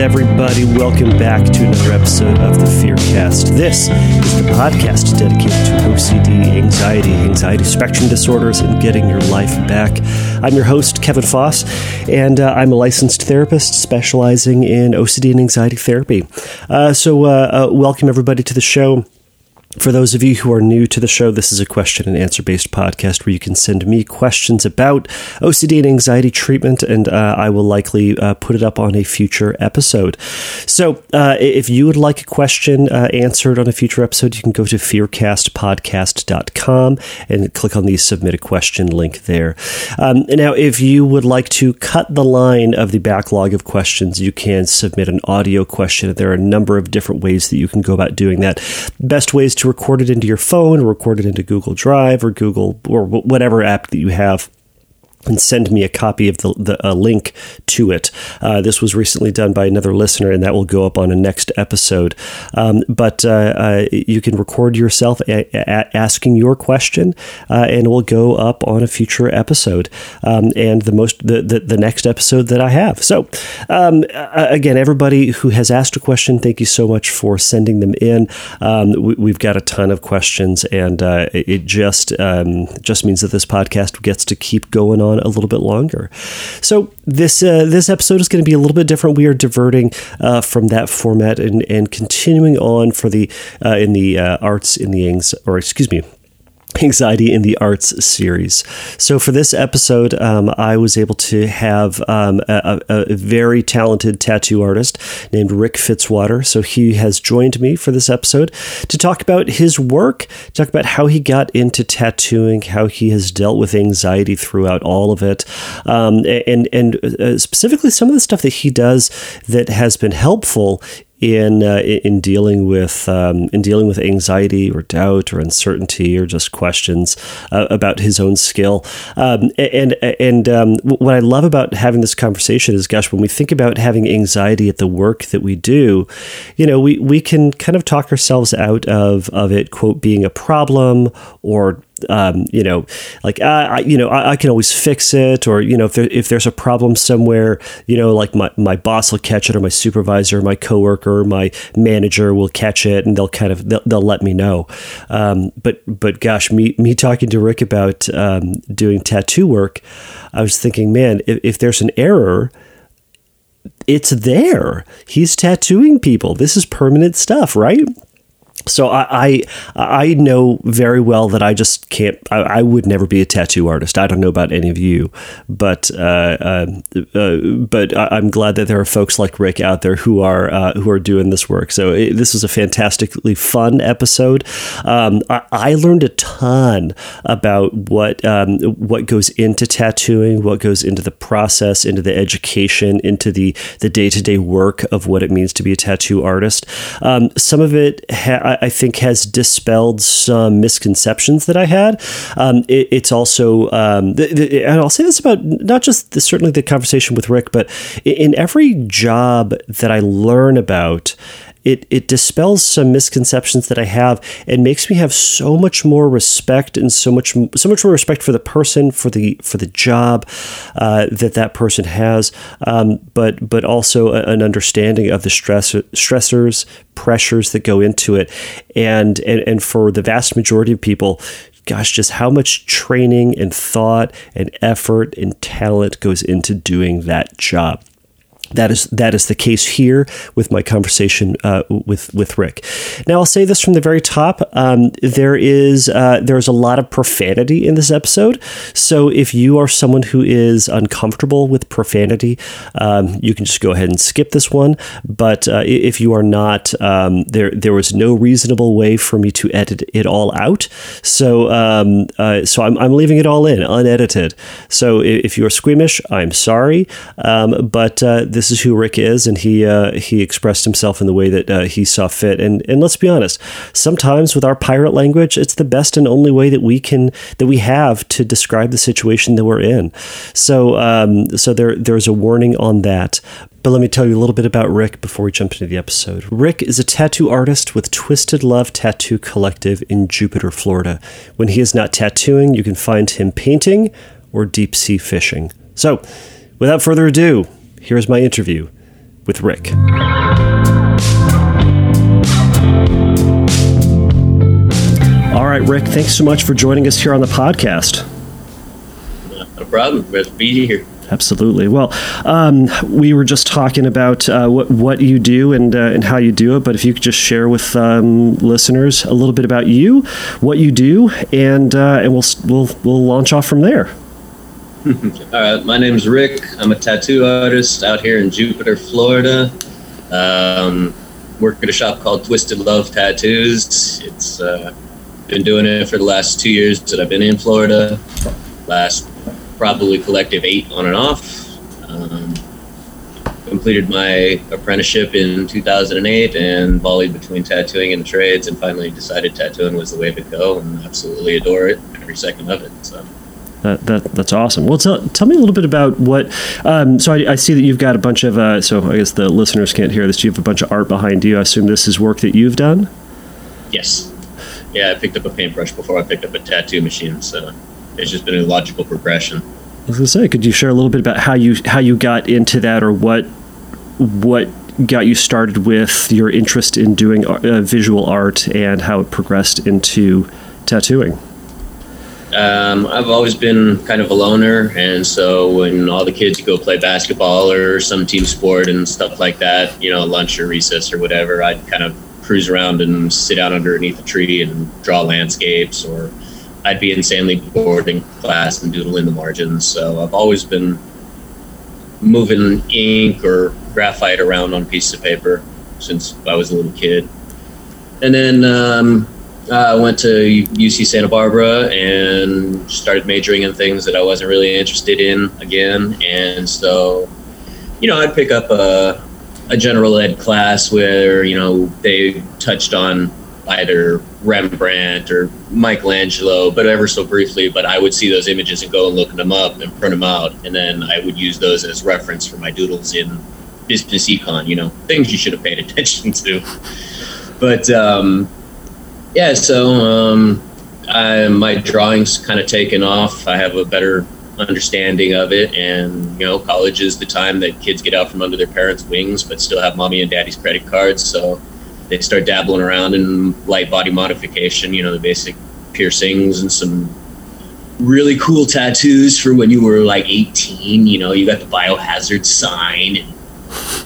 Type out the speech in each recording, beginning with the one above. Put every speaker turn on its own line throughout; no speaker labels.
everybody. Welcome back to another episode of the Fearcast. This is the podcast dedicated to OCD, anxiety, anxiety spectrum disorders, and getting your life back. I'm your host, Kevin Foss, and uh, I'm a licensed therapist specializing in OCD and anxiety therapy. Uh, so, uh, uh welcome everybody to the show. For those of you who are new to the show, this is a question and answer based podcast where you can send me questions about OCD and anxiety treatment, and uh, I will likely uh, put it up on a future episode. So, uh, if you would like a question uh, answered on a future episode, you can go to fearcastpodcast.com and click on the submit a question link there. Um, now, if you would like to cut the line of the backlog of questions, you can submit an audio question. There are a number of different ways that you can go about doing that. Best ways to record it into your phone or record it into Google Drive or Google or whatever app that you have and send me a copy of the, the a link to it. Uh, this was recently done by another listener, and that will go up on a next episode. Um, but uh, uh, you can record yourself a- a- asking your question, uh, and it will go up on a future episode. Um, and the most the, the, the next episode that I have. So um, again, everybody who has asked a question, thank you so much for sending them in. Um, we, have got a ton of questions, and uh, it just um, just means that this podcast gets to keep going on on a little bit longer. So this uh, this episode is going to be a little bit different. We are diverting uh, from that format and, and continuing on for the uh, in the uh, arts in the or excuse me Anxiety in the Arts series. So, for this episode, um, I was able to have um, a, a, very talented tattoo artist named Rick Fitzwater. So, he has joined me for this episode to talk about his work, talk about how he got into tattooing, how he has dealt with anxiety throughout all of it, um, and, and uh, specifically some of the stuff that he does that has been helpful in uh, in dealing with um, in dealing with anxiety or doubt or uncertainty or just questions uh, about his own skill. Um, and and um, what I love about having this conversation is, gosh, when we think about having anxiety at the work that we do, you know, we we can kind of talk ourselves out of of it, quote, being a problem or um, you know, like I, you know, I, I, can always fix it, or you know, if there, if there's a problem somewhere, you know, like my, my boss will catch it, or my supervisor, my coworker, my manager will catch it, and they'll kind of they'll, they'll let me know. Um, but but gosh, me me talking to Rick about um, doing tattoo work, I was thinking, man, if, if there's an error it's there. He's tattooing people. This is permanent stuff, right? So I, I, I know very well that I just can't. I, I, would never be a tattoo artist. I don't know about any of you, but uh, uh, uh, but I'm glad that there are folks like Rick out there who are uh, who are doing this work. So it, this was a fantastically fun episode. Um, I, I, learned a ton about what um, what goes into tattooing, what goes into the process, into the education, into the the day to day work of what it means to be a tattoo artist. Um, some of it. Ha- I, think has dispelled some misconceptions that I had. Um, it, it's also, um, and I'll say this about not just the, certainly the conversation with Rick, but in every job that I learn about it it dispels some misconceptions that I have and makes me have so much more respect and so much so much more respect for the person for the for the job uh, that that person has, um, but but also an understanding of the stress stressors pressures that go into it, and and and for the vast majority of people, gosh, just how much training and thought and effort and talent goes into doing that job that is that is the case here with my conversation uh, with with Rick. Now I'll say this from the very top: um, there is uh, there is a lot of profanity in this episode. So if you are someone who is uncomfortable with profanity, um, you can just go ahead and skip this one. But uh, if you are not, um, there there was no reasonable way for me to edit it all out. So um, uh, so I'm, I'm leaving it all in unedited. So if you are squeamish, I'm sorry, um, but uh, this is who Rick is, and he uh, he expressed himself in the way that uh, he saw fit. And and let's be honest, sometimes with our pirate language, it's the best and only way that we can that we have to describe the situation that we're in. So um, so there there's a warning on that. But let me tell you a little bit about Rick before we jump into the episode. Rick is a tattoo artist with Twisted Love Tattoo Collective in Jupiter, Florida. When he is not tattooing, you can find him painting or deep sea fishing. So, without further ado, here's my interview with Rick. All right, Rick, thanks so much for joining us here on the podcast.
No problem. Glad to be here.
Absolutely. Well, um, we were just talking about uh, what what you do and uh, and how you do it. But if you could just share with um, listeners a little bit about you, what you do, and uh, and we'll we'll we'll launch off from there.
All right. My name is Rick. I'm a tattoo artist out here in Jupiter, Florida. Um, work at a shop called Twisted Love Tattoos. It's uh, been doing it for the last two years that I've been in Florida. Last probably collective eight on and off. Um, completed my apprenticeship in 2008 and volleyed between tattooing and trades and finally decided tattooing was the way to go and absolutely adore it every second of it. So.
That, that, that's awesome. Well, tell, tell me a little bit about what. Um, so I, I, see that you've got a bunch of. Uh, so I guess the listeners can't hear this. You have a bunch of art behind you. I assume this is work that you've done.
Yes. Yeah, I picked up a paintbrush before I picked up a tattoo machine. So it's just been a logical progression.
I was gonna say, could you share a little bit about how you how you got into that, or what what got you started with your interest in doing uh, visual art, and how it progressed into tattooing?
Um, I've always been kind of a loner, and so when all the kids go play basketball or some team sport and stuff like that, you know, lunch or recess or whatever, I'd kind of cruise around and sit out underneath a tree and draw landscapes or I'd be insanely bored in class and doodle in the margins. So I've always been moving ink or graphite around on pieces of paper since I was a little kid. And then um, I went to UC Santa Barbara and started majoring in things that I wasn't really interested in again. And so, you know, I'd pick up a, a general ed class where, you know, they touched on either Rembrandt or Michelangelo, but ever so briefly. But I would see those images and go and look them up and print them out, and then I would use those as reference for my doodles in business econ. You know, things you should have paid attention to. But um, yeah, so um, I, my drawings kind of taken off. I have a better understanding of it and you know college is the time that kids get out from under their parents wings but still have mommy and daddy's credit cards so they start dabbling around in light body modification, you know, the basic piercings and some really cool tattoos for when you were like 18. You know, you got the biohazard sign and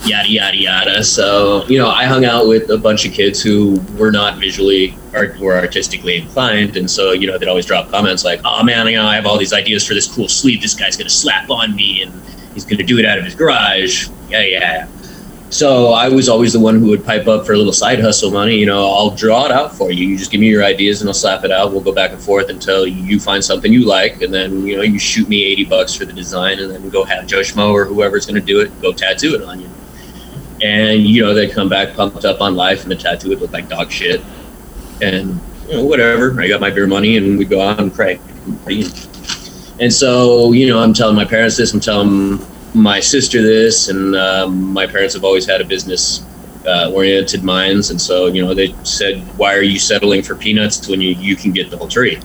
yada, yada, yada. So, you know, I hung out with a bunch of kids who were not visually or were artistically inclined. And so, you know, they'd always drop comments like, oh man, you know, I have all these ideas for this cool sleeve this guy's to slap on me and he's to do it out of his garage. Yeah, yeah. So I was always the one who would pipe up for a little side hustle money. You know, I'll draw it out for you. You just give me your ideas and I'll slap it out. We'll go back and forth until you find something you like, and then you know you shoot me eighty bucks for the design, and then go have Joe Schmo or whoever's going to do it go tattoo it on you. And you know they come back pumped up on life, and the tattoo would look like dog shit. And you know, whatever. I got my beer money, and we go out and pray. And so, you know, I'm telling my parents this. I'm telling my sister this, and um, my parents have always had a business uh, oriented minds, and so you know they said, "Why are you settling for peanuts when you you can get the whole tree?"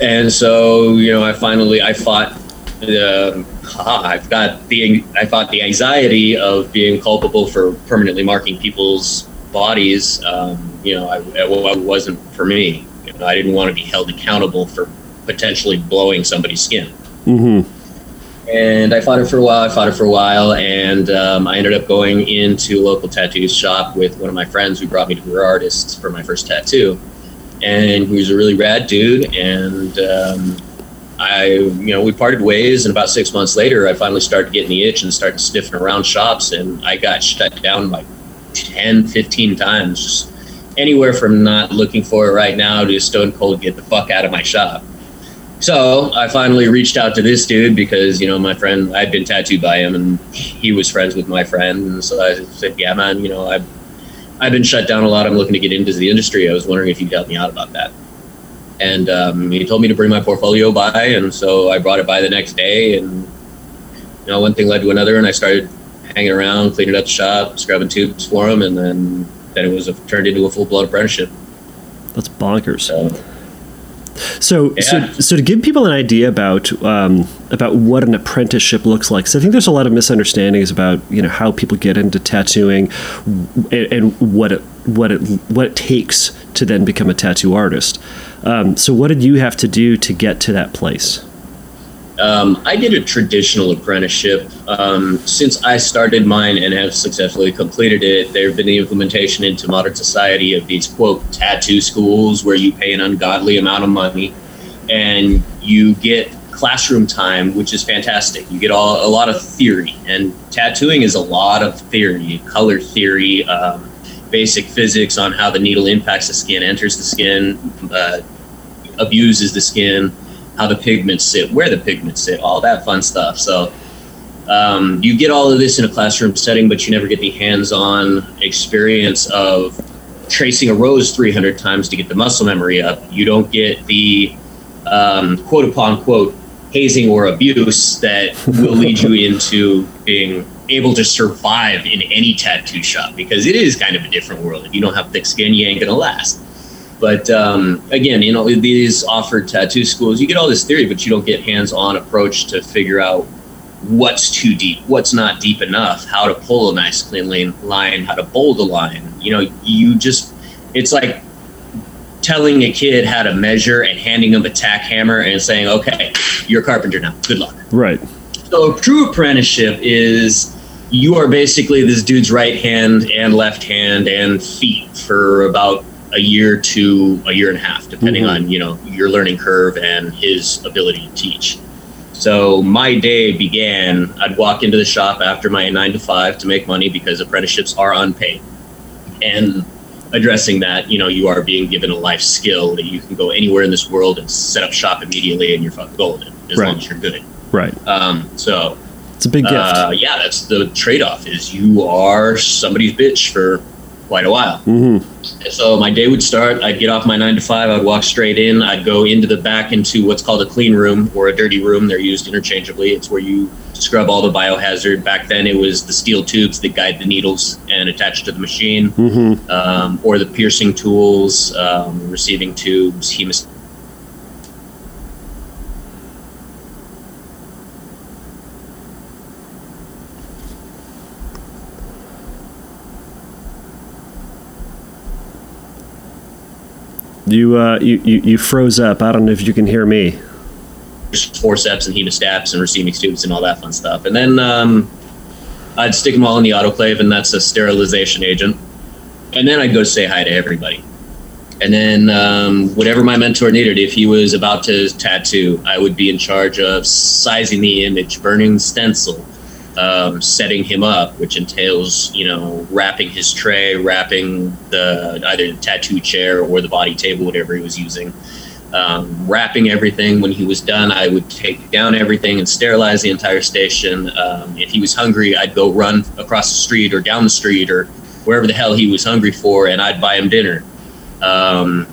And so you know, I finally I fought. Uh, I've got the I fought the anxiety of being culpable for permanently marking people's bodies. Um, you know, I, it wasn't for me. You know, I didn't want to be held accountable for potentially blowing somebody's skin.
Mm-hmm
and I fought it for a while. I fought it for a while, and um, I ended up going into a local tattoo shop with one of my friends who brought me to Career Artists for my first tattoo, and he was a really rad dude. And um, I, you know, we parted ways, and about six months later, I finally started getting the itch and started sniffing around shops, and I got shut down like 10, 15 times, just anywhere from not looking for it right now to stone cold get the fuck out of my shop. So I finally reached out to this dude because you know my friend I'd been tattooed by him and he was friends with my friend, and so I said, "Yeah, man, you know I've I've been shut down a lot. I'm looking to get into the industry. I was wondering if you'd help me out about that." And um, he told me to bring my portfolio by, and so I brought it by the next day, and you know one thing led to another, and I started hanging around, cleaning up the shop, scrubbing tubes for him, and then then it was a, turned into a full blown apprenticeship.
That's bonkers. So, So,
Yeah.
so, so to give people an idea about um, about what an apprenticeship looks like, so I think there's a lot of misunderstandings about you know how people get into tattooing and, and what it what it what it takes to then become a tattoo artist. Um, so, what did you have to do to get to that place?
Um, I did a traditional apprenticeship. Um, since I started mine and have successfully completed it, there have been the implementation into modern society of these quote tattoo schools where you pay an ungodly amount of money and you get classroom time, which is fantastic. You get all, a lot of theory, and tattooing is a lot of theory, color theory, um, basic physics on how the needle impacts the skin, enters the skin, uh, abuses the skin how the pigments sit, where the pigments sit, all that fun stuff. So um, you get all of this in a classroom setting, but you never get the hands-on experience of tracing a rose 300 times to get the muscle memory up. You don't get the um, quote upon quote hazing or abuse that will lead you into being able to survive in any tattoo shop because it is kind of a different world. If you don't have thick skin, you ain't gonna last. But um, again, you know, these offered tattoo schools, you get all this theory, but you don't get hands-on approach to figure out what's too deep, what's not deep enough, how to pull a nice clean line, how to bold a line. You know, you just it's like telling a kid how to measure and handing them a tack hammer and saying, "Okay, you're a carpenter now. Good luck."
Right.
So a true apprenticeship is you are basically this dude's right hand and left hand and feet for about a year to a year and a half, depending
Mhm.
on you know your learning curve and his ability to teach. So my day began. I'd walk into the shop after my nine to five to make money because apprenticeships are unpaid, and addressing that, you know, you are being given a life skill that you can go anywhere in this world and set up shop immediately, and you're golden as
Right.
long as you're good.
Right.
Um, so
It's a big gift.
uh, yeah, that's the trade-off. Is you are somebody's bitch for quite a while.
hmm
So my day would start. I'd get off my nine to five. I'd walk straight in. I'd go into the back into what's called a clean room or a dirty room. They're used interchangeably. It's where you scrub all the biohazard. Back then, it was the steel tubes that guide the needles and attach to the machine,
hmm
um, or the piercing tools, um, receiving tubes, hemus.
You, uh, you you you froze up. I don't know if you can hear me.
forceps and hemostats and receiving tubes and all that fun stuff. And then um, I'd stick them all in the autoclave, and that's a sterilization agent. And then I'd go say hi to everybody. And then um, whatever my mentor needed, if he was about to tattoo, I would be in charge of sizing the image, burning stencil, setting him up, which entails, you know, wrapping his tray, wrapping the either the tattoo chair or the body table, whatever he was using um, wrapping everything. When he was done, I would take down everything and sterilize the entire station. Um, if he was hungry, I'd go run across the street or down the street or wherever the hell he was hungry for, and I'd buy him dinner. Um,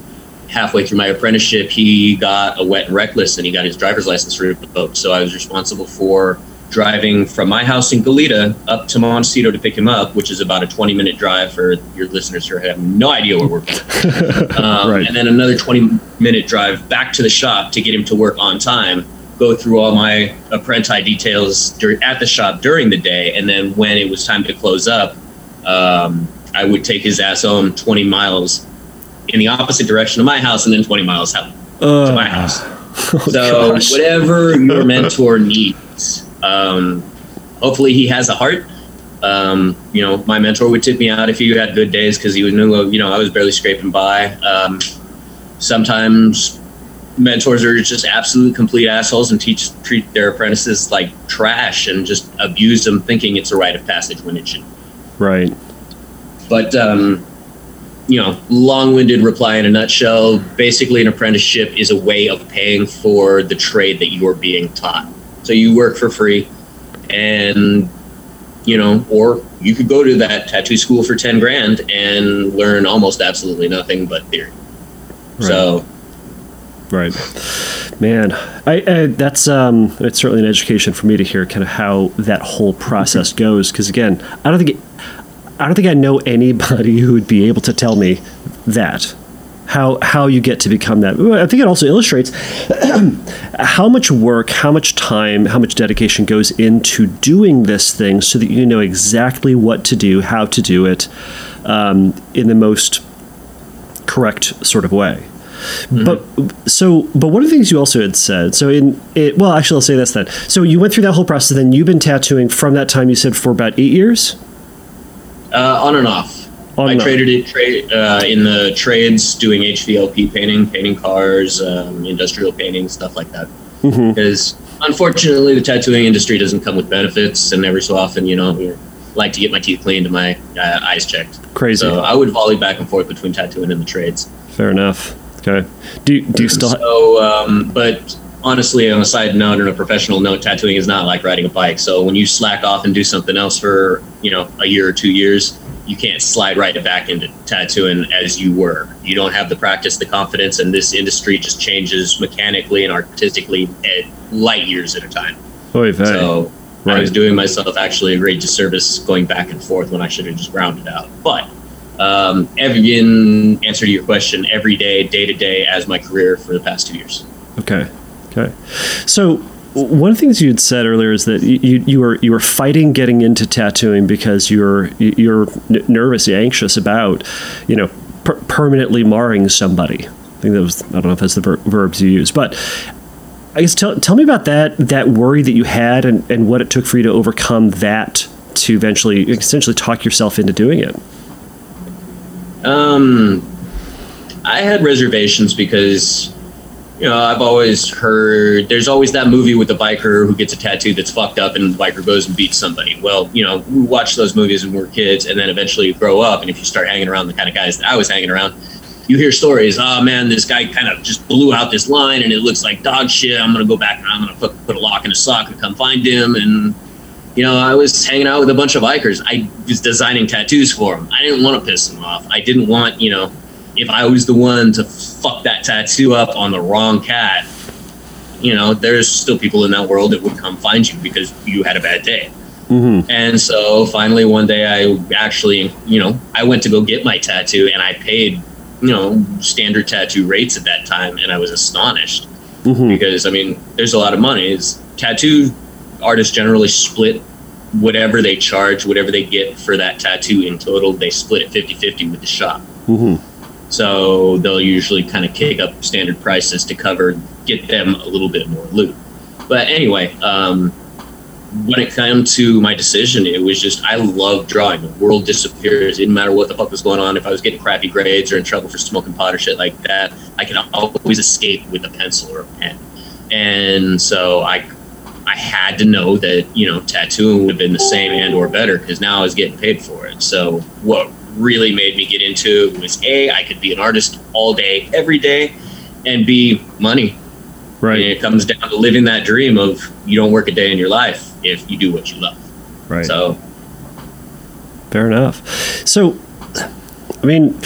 halfway through my apprenticeship, he got a wet and reckless, and he got his driver's license revoked. So I was responsible for driving from my house in Goleta up to Montecito to pick him up, which is about a 20 minute drive for your listeners who have no idea where we're um,
Right.
and then another 20 minute drive back to the shop to get him to work on time go through all my apprenti details dur- at the shop during the day and then when it was time to close up um, i would take his ass home 20 miles in the opposite direction of my house and then 20 miles out to my house
Oh,
so
gosh.
whatever your mentor needs, um, hopefully he has a heart. Um, you know, my mentor would tip me out if he had good days because he would know, you know, I was barely scraping by. Um, sometimes mentors are just absolute complete assholes and teach treat their apprentices like trash and just abuse them, thinking it's a rite of passage when it should.
Right.
But um, you know, long-winded reply in a nutshell. Basically, an apprenticeship is a way of paying for the trade that you are being taught. So you work for free, and you know, or you could go to that tattoo school for ten grand and learn almost absolutely nothing but theory. So
Right. Man, I, I that's um it's certainly an education for me to hear kind of how that whole process goes because again, I don't think it, I don't think I know anybody who would be able to tell me that how how you get to become that. I think it also illustrates how much work, how much time, how much dedication goes into doing this thing, so that you know exactly what to do, how to do it, um, in the most correct sort of way. Mm-hmm. But so, but one of the things you also had said. So in it, well, actually, I'll say this then. So you went through that whole process. Then you've been tattooing from that time. You said for about eight years.
Uh, on and off. On I traded it trade uh, in the trades, doing HVLP painting, painting cars, um, industrial painting, stuff like that. Mm-hmm. Because unfortunately, the tattooing industry doesn't come with benefits, and every so often, you know, like to get my teeth cleaned and my uh, eyes checked.
Crazy.
So I would volley back and forth between tattooing and the trades.
Fair enough. Okay. Do do you still?
So, um, but honestly, on a side note and a professional note, tattooing is not like riding a bike. So when you slack off and do something else for you know a year or two years, you can't slide right back into tattooing as you were. You don't have the practice, the confidence, and this industry just changes mechanically and artistically at light years at a time.
Oy
so right. I was doing myself actually a great disservice going back and forth when I should have just rounded out. But um, every, in answer to your question, every day, day to day, as my career for the past two years.
Okay. Okay. So one of the things you had said earlier is that you, you were you were fighting getting into tattooing because you're you're nervous, anxious about, you know, per- permanently marring somebody. I think that was I don't know if that's the ver- verbs you use, but I guess tell tell me about that that worry that you had and, and what it took for you to overcome that to eventually essentially talk yourself into doing it.
Um, I had reservations because you know, I've always heard there's always that movie with the biker who gets a tattoo that's fucked up and the biker goes and beats somebody. Well, you know, we watch those movies when we are kids and then eventually you grow up. And if you start hanging around the kind of guys that I was hanging around, you hear stories. Oh man, this guy kind of just blew out this line and it looks like dog shit. I'm going to go back and I'm going to put, put a lock in a sock and come find him. And, you know, I was hanging out with a bunch of bikers. I was designing tattoos for them. I didn't want to piss them off. I didn't want, you know, if I was the one to fuck that tattoo up on the wrong cat, you know, there's still people in that world that would come find you because you had a bad day. Mm-hmm. And so finally, one day, I actually, you know, I went to go get my tattoo and I paid, you know, standard tattoo rates at that time. And I was astonished mm-hmm. because, I mean, there's a lot of money. It's, tattoo artists generally split whatever they charge, whatever they get for that tattoo in total, they split it 50 50 with the shop. Mm-hmm. So they'll usually kind of kick up standard prices to cover, get them a little bit more loot. But anyway, um, when it came to my decision, it was just I love drawing. The world disappears. It didn't matter what the fuck was going on. If I was getting crappy grades or in trouble for smoking pot or shit like that, I could always escape with a pencil or a pen. And so I I had to know that you know tattooing would have been the same and or better because now I was getting paid for it. So what really made me get into was a I could be an artist all day, every day, and b money.
Right.
And it comes down to living that dream of you don't work a day in your life if you do what you love.
Right.
So.
Fair enough. So, I mean,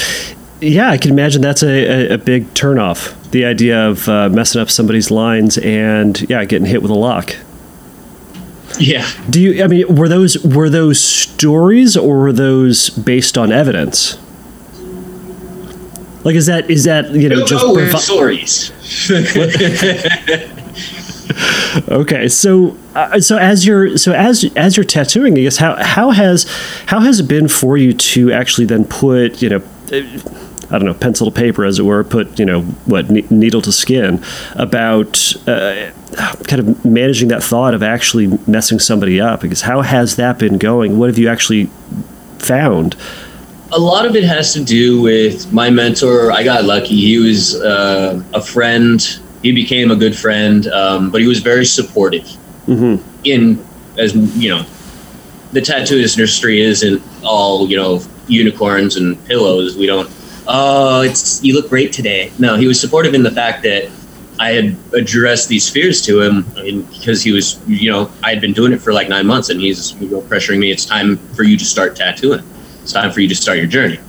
yeah, I can imagine that's a, a, a big turnoff. The idea of uh, messing up somebody's lines and yeah, getting hit with a lock.
Yeah.
Do you? I mean, were those were those stories or were those based on evidence? Like, is that is that you know just
provi- stories?
okay, so uh, so as you're so as as you're tattooing, I guess how how has how has it been for you to actually then put you know I don't know, pencil to paper, as it were, put, you know, what, needle to skin about uh, kind of managing that thought of actually messing somebody up. Because how has that been going? What have you actually found?
A lot of it has to do with my mentor. I got lucky. He was uh, a friend. He became a good friend, um, but he was very supportive. Mm-hmm. In as you know, the tattoo industry isn't all you know unicorns and pillows. We don't oh, it's you look great today. No, he was supportive in the fact that I had addressed these fears to him because he was, you know, I had been doing it for like nine months, and he's you know, pressuring me. It's time for you to start tattooing. It's time for you to start your journey.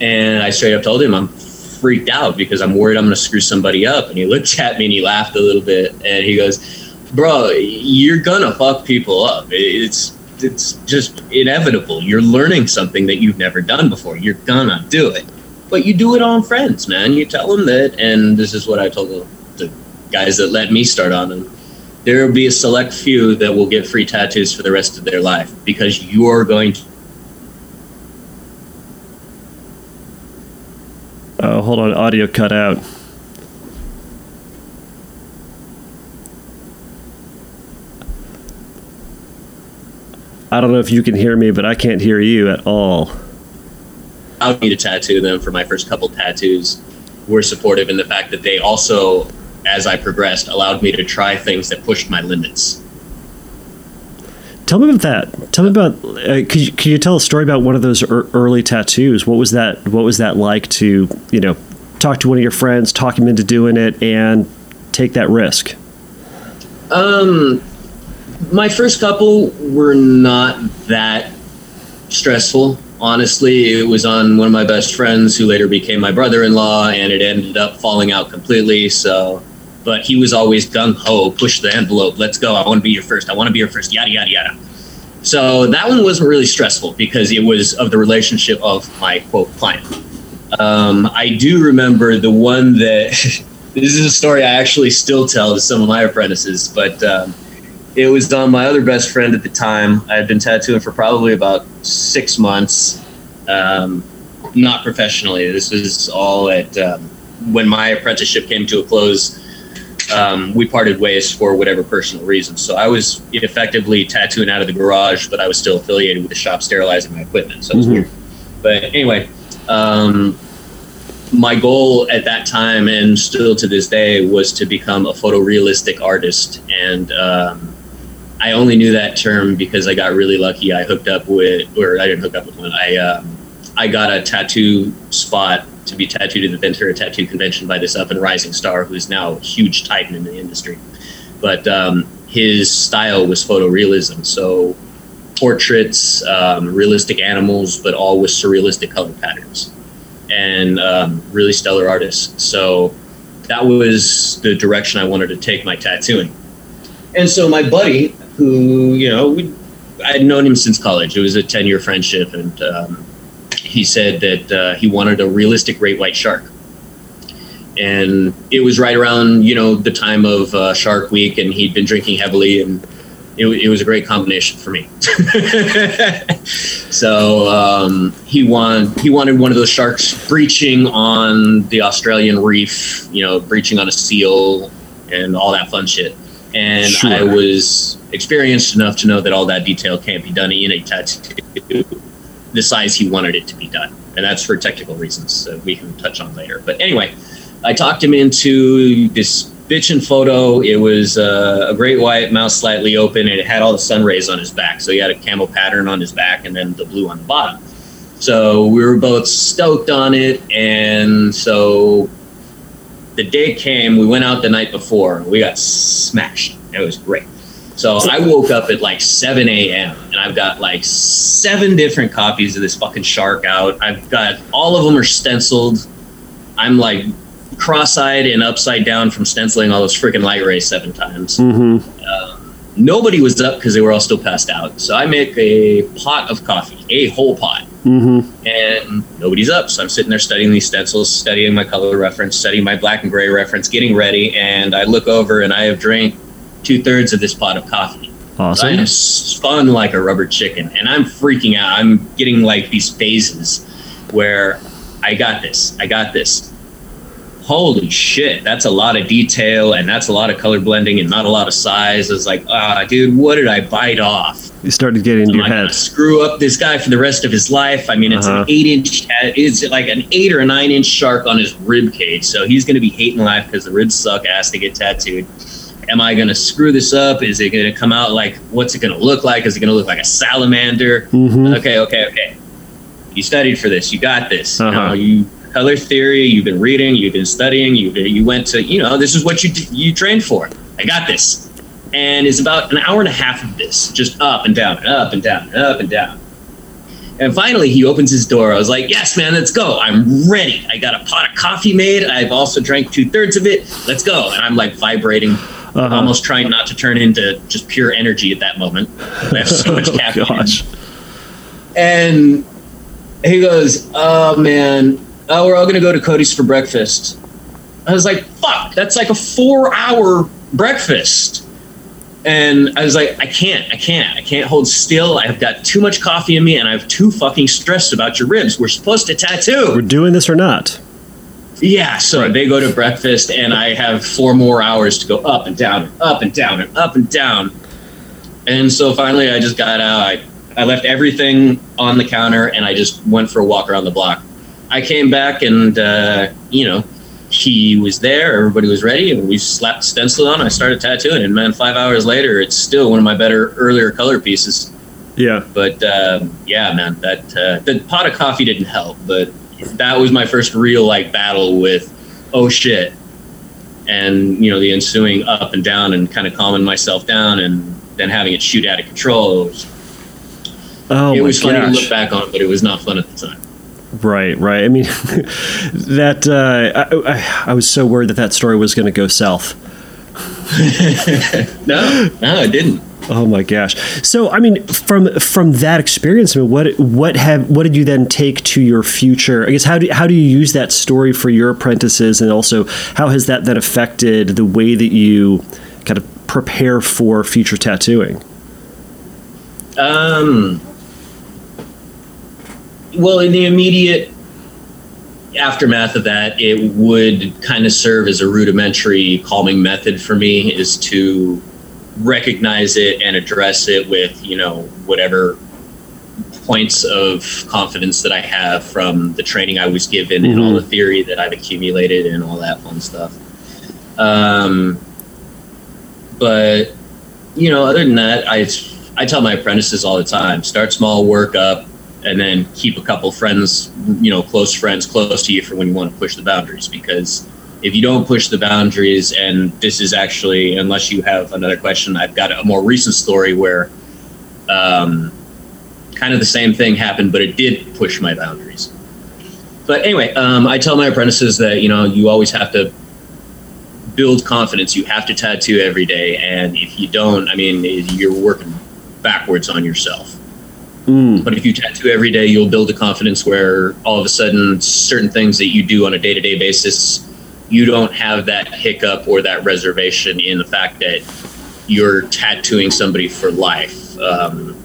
And I straight up told him I'm freaked out because I'm worried I'm going to screw somebody up. And he looked at me and he laughed a little bit, and he goes, "Bro, you're gonna fuck people up. It's it's just inevitable. You're learning something that you've never done before. You're gonna do it." but you do it on friends, man. You tell them that, and this is what I told the, the guys that let me start on them. There will be a select few that will get free tattoos for the rest of their life because you're going to.
Oh, hold on. Audio cut out. I don't know if you can hear me, but I can't hear you at all.
Allowed need to tattoo them for my first couple tattoos. Were supportive in the fact that they also, as I progressed, allowed me to try things that pushed my limits.
Tell me about that. Tell me about. Uh, could you, could you tell a story about one of those er- early tattoos? What was that? What was that like to you know talk to one of your friends, talk him into doing it, and take that risk?
Um, my first couple were not that stressful. Honestly, it was on one of my best friends who later became my brother-in-law, and it ended up falling out completely. So, but he was always gung ho, push the envelope, let's go. I want to be your first. I want to be your first. Yada yada yada. So that one wasn't really stressful because it was of the relationship of my quote client. Um, I do remember the one that this is a story I actually still tell to some of my apprentices, but. Um, it was on my other best friend at the time. I had been tattooing for probably about six months, um, not professionally. This was all at um, when my apprenticeship came to a close. Um, we parted ways for whatever personal reasons. So I was effectively tattooing out of the garage, but I was still affiliated with the shop sterilizing my equipment. So it was mm-hmm. weird. But anyway, um, my goal at that time and still to this day was to become a photorealistic artist and um, I only knew that term because I got really lucky. I hooked up with, or I didn't hook up with one. I um, I got a tattoo spot to be tattooed at the Ventura Tattoo Convention by this up and rising star who's now a huge titan in the industry. But um, his style was photorealism, so portraits, um, realistic animals, but all with surrealistic color patterns, and um, really stellar artists. So that was the direction I wanted to take my tattooing. And so my buddy, who you know we, I had known him since college. It was a ten year friendship, and um, he said that uh, he wanted a realistic great white shark. And it was right around you know the time of uh, Shark Week, and he'd been drinking heavily, and it, it was a great combination for me. so um, he wanted he wanted one of those sharks breaching on the Australian reef, you know, breaching on a seal, and all that fun shit and sure. I was experienced enough to know that all that detail can't be done in a tattoo the size he wanted it to be done, and that's for technical reasons that we can touch on later. But anyway, I talked him into this bitchin' photo. It was uh, a great white, mouth slightly open, and it had all the sun rays on his back. So he had a camel pattern on his back, and then the blue on the bottom. So we were both stoked on it, and so the day came, we went out the night before, we got smashed. It was great. So I woke up at like 7 a.m. and I've got like seven different copies of this fucking shark out. I've got all of them are stenciled. I'm like cross-eyed and upside down from stenciling all those freaking light rays seven times. Mm-hmm. Uh, nobody was up because they were all still passed out. So I make a pot of coffee, a whole pot. Mm-hmm. And nobody's up. So I'm sitting there studying these stencils, studying my color reference, studying my black and gray reference, getting ready. And I look over and I have drank two thirds of this pot of coffee.
Awesome.
I'm spun like a rubber chicken and I'm freaking out. I'm getting like these phases where I got this, I got this holy shit, that's a lot of detail and that's a lot of color blending and not a lot of size. It's like, ah, dude, what did I bite off?
You started getting into your head.
Screw up this guy for the rest of his life. I mean, it's uh-huh. an eight inch, it's like an eight or a nine inch shark on his rib cage. So he's going to be hating life because the ribs suck ass to get tattooed. Am I going to screw this up? Is it going to come out like, what's it going to look like? Is it going to look like a salamander? Mm-hmm. Okay, okay, okay. You studied for this. You got this. Uh-huh. You, know, you color theory. You've been reading. You've been studying. You you went to you know this is what you you trained for. I got this, and it's about an hour and a half of this, just up and down and up and down and up and down. And finally, he opens his door. I was like, "Yes, man, let's go. I'm ready. I got a pot of coffee made. I've also drank two thirds of it. Let's go." And I'm like vibrating, uh-huh. almost trying not to turn into just pure energy at that moment. I have so much oh, caffeine. oh, and he goes, "Oh man, oh, we're all gonna go to Cody's for breakfast. I was like, fuck, that's like a four hour breakfast. And I was like, I can't, I can't, I can't hold still. I've got too much coffee in me and I'm too fucking stressed about your ribs. We're supposed to tattoo.
We're doing this or not.
Yeah, so right. they go to breakfast and I have four more hours to go up and down and up and down and up and down. And so finally I just got out. I, I left everything on the counter and I just went for a walk around the block. I came back and, uh, you know, he was there, everybody was ready, and we slapped stencil on. I started tattooing, and man, five hours later, it's still one of my better earlier color pieces.
Yeah,
but um, yeah, man, that uh, the pot of coffee didn't help, but that was my first real like battle with oh shit, and you know the ensuing up and down, and kind of calming myself down, and then having it shoot out of control. It was,
oh
it was funny
gosh.
to look back on, but it was not fun at the time.
Right, right. I mean, that uh, I, I, was so worried that that story was going to go south.
no, no, it didn't.
Oh my gosh! So, I mean, from from that experience, what what have what did you then take to your future? I guess how do how do you use that story for your apprentices, and also how has that then affected the way that you kind of prepare for future tattooing?
Um, well, in the immediate aftermath of that, it would kind of serve as a rudimentary calming method for me is to recognize it and address it with, you know, whatever points of confidence that I have from the training I was given mm-hmm. and all the theory that I've accumulated and all that fun stuff. Um, but you know, other than that, I I tell my apprentices all the time: start small, work up, and then keep a couple friends, you know, close friends close to you for when you want to push the boundaries. Because if you don't push the boundaries, and this is actually, unless you have another question, I've got a more recent story where um, kind of the same thing happened, but it did push my boundaries. But anyway, um, I tell my apprentices that, you know, you always have to build confidence. You have to tattoo every day. And if you don't, I mean, you're working backwards on yourself Mm. But if you tattoo every day, you'll build a confidence where all of a sudden, certain things that you do on a day to day basis, you don't have that hiccup or that reservation in the fact that you're tattooing somebody for life. Um,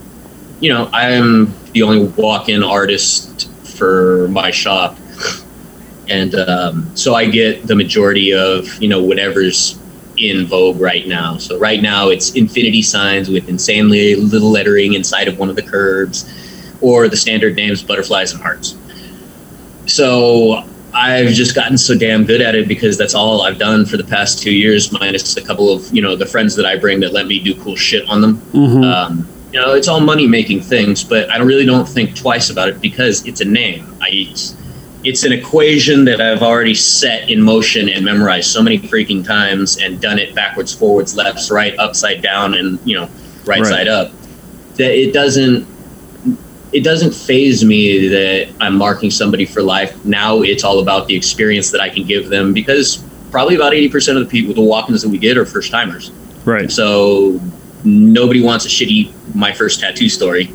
you know, I'm the only walk in artist for my shop. And um, so I get the majority of, you know, whatever's in vogue right now. So right now it's infinity signs with insanely little lettering inside of one of the curves, or the standard names butterflies and hearts. So I've just gotten so damn good at it because that's all I've done for the past two years, minus a couple of you know the friends that I bring that let me do cool shit on them. Mm-hmm. Um, you know, it's all money making things, but I really don't think twice about it because it's a name. I it's an equation that I've already set in motion and memorized so many freaking times and done it backwards, forwards, lefts, right, upside down, and you know, right, right. side up. That it doesn't it doesn't faze me that I'm marking somebody for life. Now it's all about the experience that I can give them because probably about 80% of the people, the walk-ins that we get are first timers.
Right.
So nobody wants a shitty my first tattoo story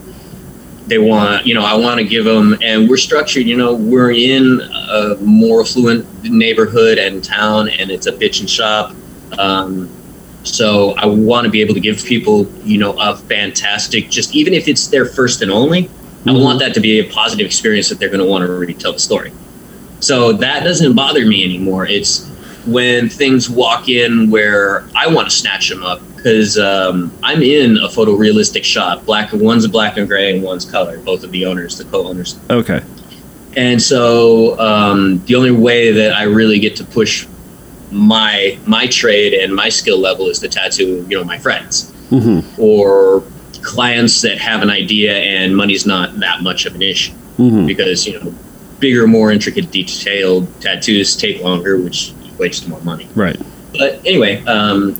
they want you know i want to give them and we're structured you know we're in a more affluent neighborhood and town and it's a bitch and shop um, so i want to be able to give people you know a fantastic just even if it's their first and only. I want that to be a positive experience that they're going to want to retell the story so that doesn't bother me anymore it's when things walk in where i want to snatch them up because um, I'm in a photorealistic shot. Black one's a black and gray, and one's color. Both of the owners, the co-owners.
Okay.
And so um, the only way that I really get to push my my trade and my skill level is to tattoo, you know, my friends mm-hmm. or clients that have an idea and money's not that much of an issue mm-hmm. because you know bigger, more intricate, detailed tattoos take longer, which equates to more money.
Right.
But anyway, um,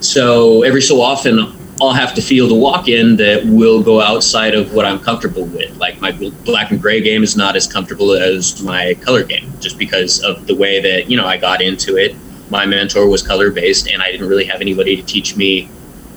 so every so often, I'll have to field a walk in that will go outside of what I'm comfortable with. Like my black and gray game is not as comfortable as my color game, just because of the way that you know I got into it. My mentor was color based, and I didn't really have anybody to teach me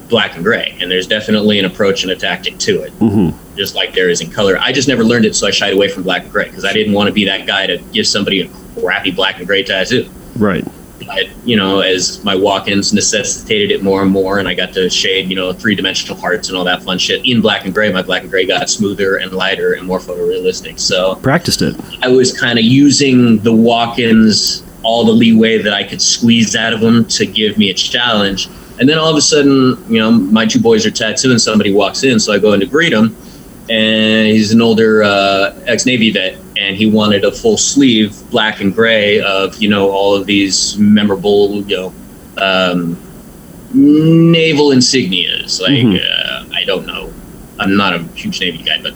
black and gray, and there's definitely an approach and a tactic to it,
Mm-hmm.
just like there is in color. I just never learned it, so I shied away from black and gray because I didn't want to be that guy to give somebody a crappy black and gray tattoo.
Right.
But, you know, as my walk-ins necessitated it more and more, and I got to shade, you know, three-dimensional hearts and all that fun shit in black and gray, my black and gray got smoother and lighter and more photorealistic. So
Practiced it.
I was kind of using the walk-ins all the leeway that I could squeeze out of them to give me a challenge. And then all of a sudden, you know, my two boys are tattooing. Somebody walks in, so I go in to greet him, and he's an older uh, ex-Navy vet, and he wanted a full sleeve, black and gray, of you know all of these memorable, you know, um, naval insignias. Like
Mhm.
uh, I don't know, I'm not a huge Navy guy, but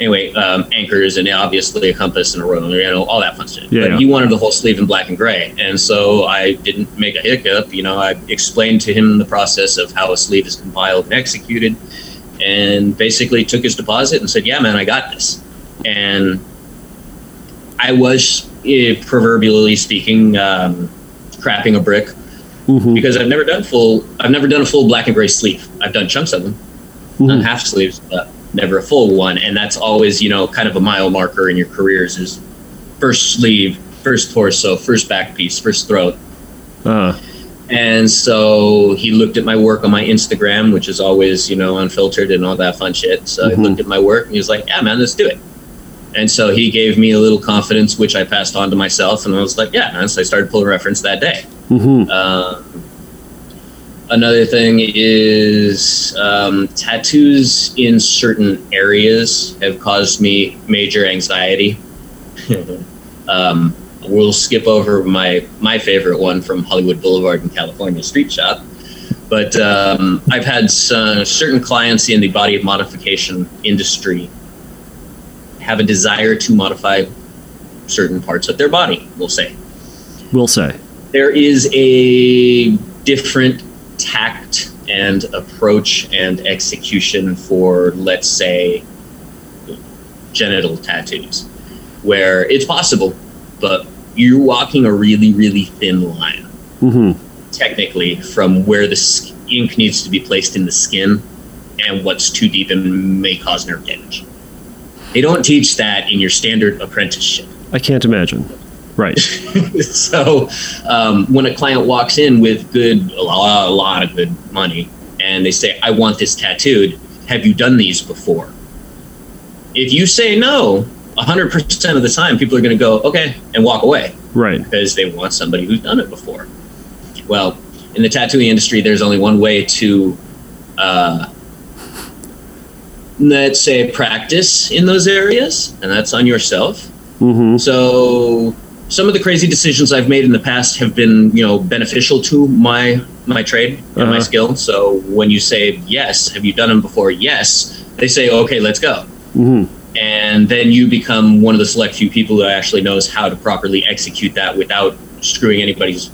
anyway, um, anchors and obviously a compass and a rotor, you know, all that fun stuff.
Yeah,
but
yeah.
he wanted the whole sleeve in black and gray, and so I didn't make a hiccup. You know, I explained to him the process of how a sleeve is compiled and executed, and basically took his deposit and said, "Yeah, man, I got this." And I was, eh, proverbially speaking, um, crapping a brick
Mm-hmm.
because I've never done full. I've never done a full black and gray sleeve. I've done chunks of them, done
Mhm.
half sleeves, but never a full one. And that's always, you know, kind of a mile marker in your careers is first sleeve, first torso, first back piece, first throat.
Uh,
And so he looked at my work on my Instagram, which is always, you know, unfiltered and all that fun shit. So
Mhm.
he looked at my work and he was like, "Yeah, man, let's do it." And so he gave me a little confidence, which I passed on to myself, and I was like, "Yeah." And so I started pulling reference that day.
mm-hmm.
Um, another thing is um, tattoos in certain areas have caused me major anxiety. um, we'll skip over my my favorite one from Hollywood Boulevard in California, Street Shop. But um, I've had some, certain clients in the body modification industry have a desire to modify certain parts of their body. We'll say
We'll say.
there is a different tact and approach and execution for, let's say, genital tattoos, where it's possible, but you're walking a really, really thin line,
Mm-hmm.
technically, from where the ink needs to be placed in the skin and what's too deep and may cause nerve damage. They don't teach that in your standard apprenticeship.
I can't imagine. Right.
so um, when a client walks in with good a lot, a lot of good money and they say i want this tattooed have you done these before if you say no 100% of the time people are going to go okay and walk away
Right.
because they want somebody who's done it before well in the tattooing industry there's only one way to uh, let's say practice in those areas and that's on yourself
Mm-hmm.
so some of the crazy decisions I've made in the past have been, you know, beneficial to my my trade and my
Uh-huh.
skill. So when you say yes, have you done them before? Yes, they say okay, let's go.
Mm-hmm.
And then you become one of the select few people who actually knows how to properly execute that without screwing anybody's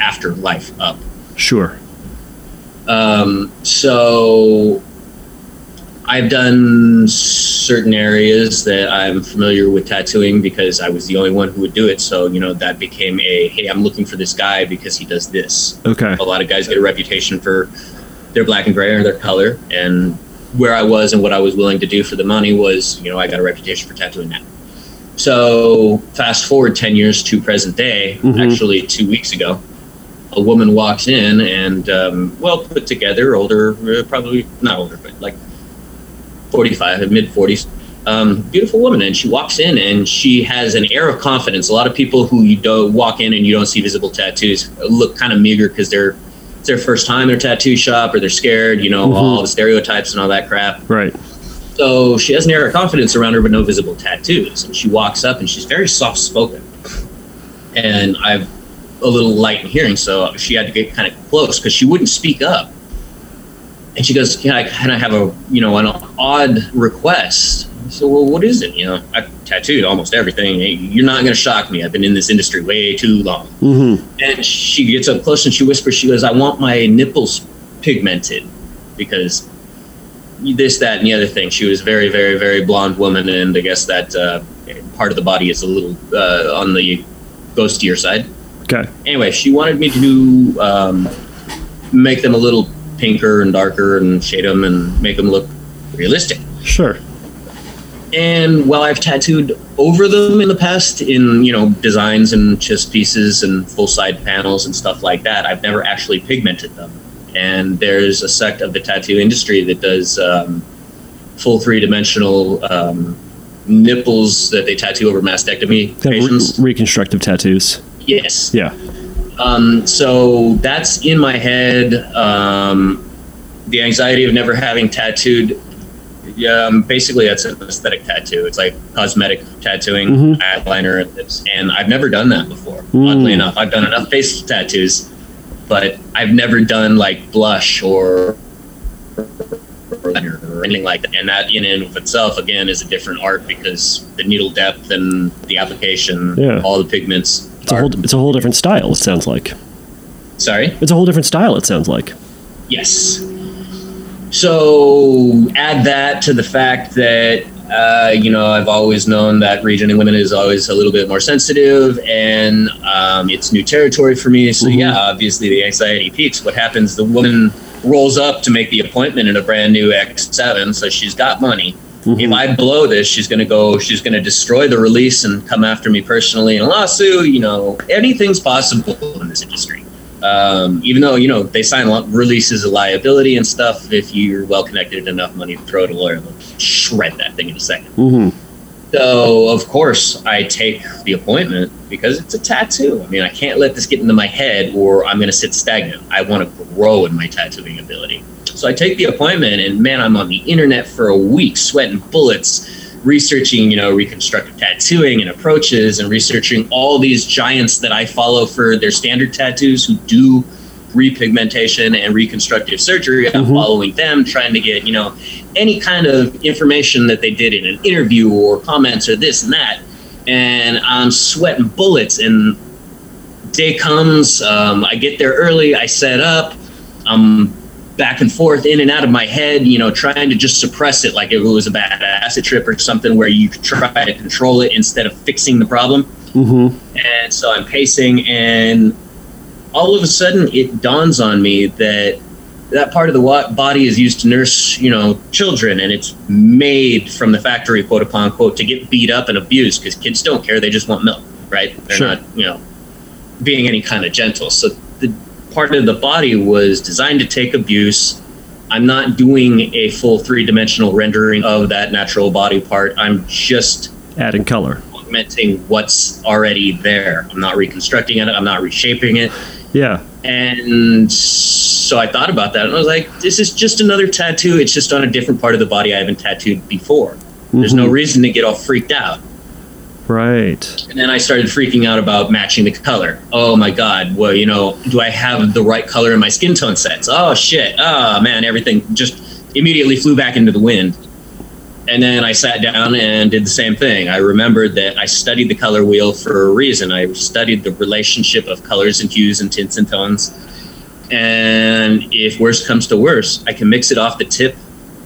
afterlife up.
Sure.
Um, so I've done certain areas that I'm familiar with tattooing because I was the only one who would do it. So, you know, that became a hey, I'm looking for this guy because he does this.
Okay.
A lot of guys get a reputation for their black and gray or their color. And where I was and what I was willing to do for the money was, you know, I got a reputation for tattooing that. So, fast forward 10 years to present day,
Mhm.
actually, two weeks ago, a woman walks in and um, well put together, older, uh, probably not older, but like 45, mid 40s. Um, beautiful woman, and she walks in and she has an air of confidence. A lot of people who you don't walk in and you don't see visible tattoos look kind of meager because they're it's their first time in a tattoo shop or they're scared, you know,
Mhm.
all the stereotypes and all that crap.
Right.
So she has an air of confidence around her, but no visible tattoos. And she walks up and she's very soft spoken. And I've a little light in hearing, so she had to get kind of close because she wouldn't speak up. And she goes, "Can I kind of have a you know an odd request?" So, well, what is it? You know, I've tattooed almost everything. You're not going to shock me. I've been in this industry way too long.
Mm-hmm.
And she gets up close and she whispers, she goes, I want my nipples pigmented because this, that, and the other thing. She was a very, very, very blonde woman, and I guess that uh, part of the body is a little uh, on the ghostier side.
Okay.
Anyway, she wanted me to um, make them a little pinker and darker and shade them and make them look realistic.
Sure.
And while I've tattooed over them in the past in, you know, designs and chest pieces and full side panels and stuff like that, I've never actually pigmented them. And there's a sect of the tattoo industry that does um, full three dimensional um, nipples that they tattoo over mastectomy
re- reconstructive tattoos.
yes.
Yeah.
Um, so that's in my head. Um, the anxiety of never having tattooed. Yeah, um, basically that's an aesthetic tattoo. It's like cosmetic tattooing,
Mhm.
eyeliner, and lips. And I've never done that before.
Mm.
Oddly enough, I've done enough face tattoos, but I've never done like blush or or anything like that. And that in and of itself, again, is a different art because the needle depth and the application,
Yeah.
all the pigments.
It's a whole it's a whole different style, it sounds like.
sorry.
It's a whole different style, it sounds like.
Yes. So add that to the fact that uh, you know I've always known that region in women is always a little bit more sensitive, and um, it's new territory for me. So
Mhm.
yeah, obviously the anxiety peaks. What happens? The woman rolls up to make the appointment in a brand new X7, so she's got money.
Mhm.
If I blow this, she's going to go. She's going to destroy the release and come after me personally in a lawsuit. You know, anything's possible in this industry um, even though you know they sign releases of liability and stuff if you're well connected enough money to throw at a lawyer they'll shred that thing in a second
hmm
so of course i take the appointment because it's a tattoo. I mean i can't let this get into my head or i'm going to sit stagnant. I want to grow in my tattooing ability. So i take the appointment and man i'm on the internet for a week sweating bullets researching, you know, reconstructive tattooing and approaches and researching all these giants that I follow for their standard tattoos who do repigmentation and reconstructive surgery. I'm
Mhm.
following them, trying to get, you know, any kind of information that they did in an interview or comments or this and that. And I'm sweating bullets and day comes, um, I get there early, I set up, I'm back and forth in and out of my head, you know, trying to just suppress it like if it was a bad acid trip or something where you try to control it instead of fixing the problem.
hmm
And so I'm pacing, and all of a sudden it dawns on me that that part of the body is used to nurse, you know, children, and it's made from the factory, quote unquote, to get beat up and abused because kids don't care; they just want milk, right? They're
Sure.
not, you know, being any kind of gentle. So the part of the body was designed to take abuse. I'm not doing a full three dimensional rendering of that natural body part. I'm just
Adding color.
augmenting what's already there. I'm not reconstructing it. I'm not reshaping it.
Yeah.
And so I thought about that and I was like, this is just another tattoo. It's just on a different part of the body I haven't tattooed before. There's no
Mhm.
reason to get all freaked out.
Right.
And then I started freaking out about matching the color. Oh my God. Well, you know, do I have the right color in my skin tone sets? Oh shit. Oh man, everything just immediately flew back into the wind. And then I sat down and did the same thing. I remembered that I studied the color wheel for a reason. I studied the relationship of colors and hues and tints and tones. And if worst comes to worst, I can mix it off the tip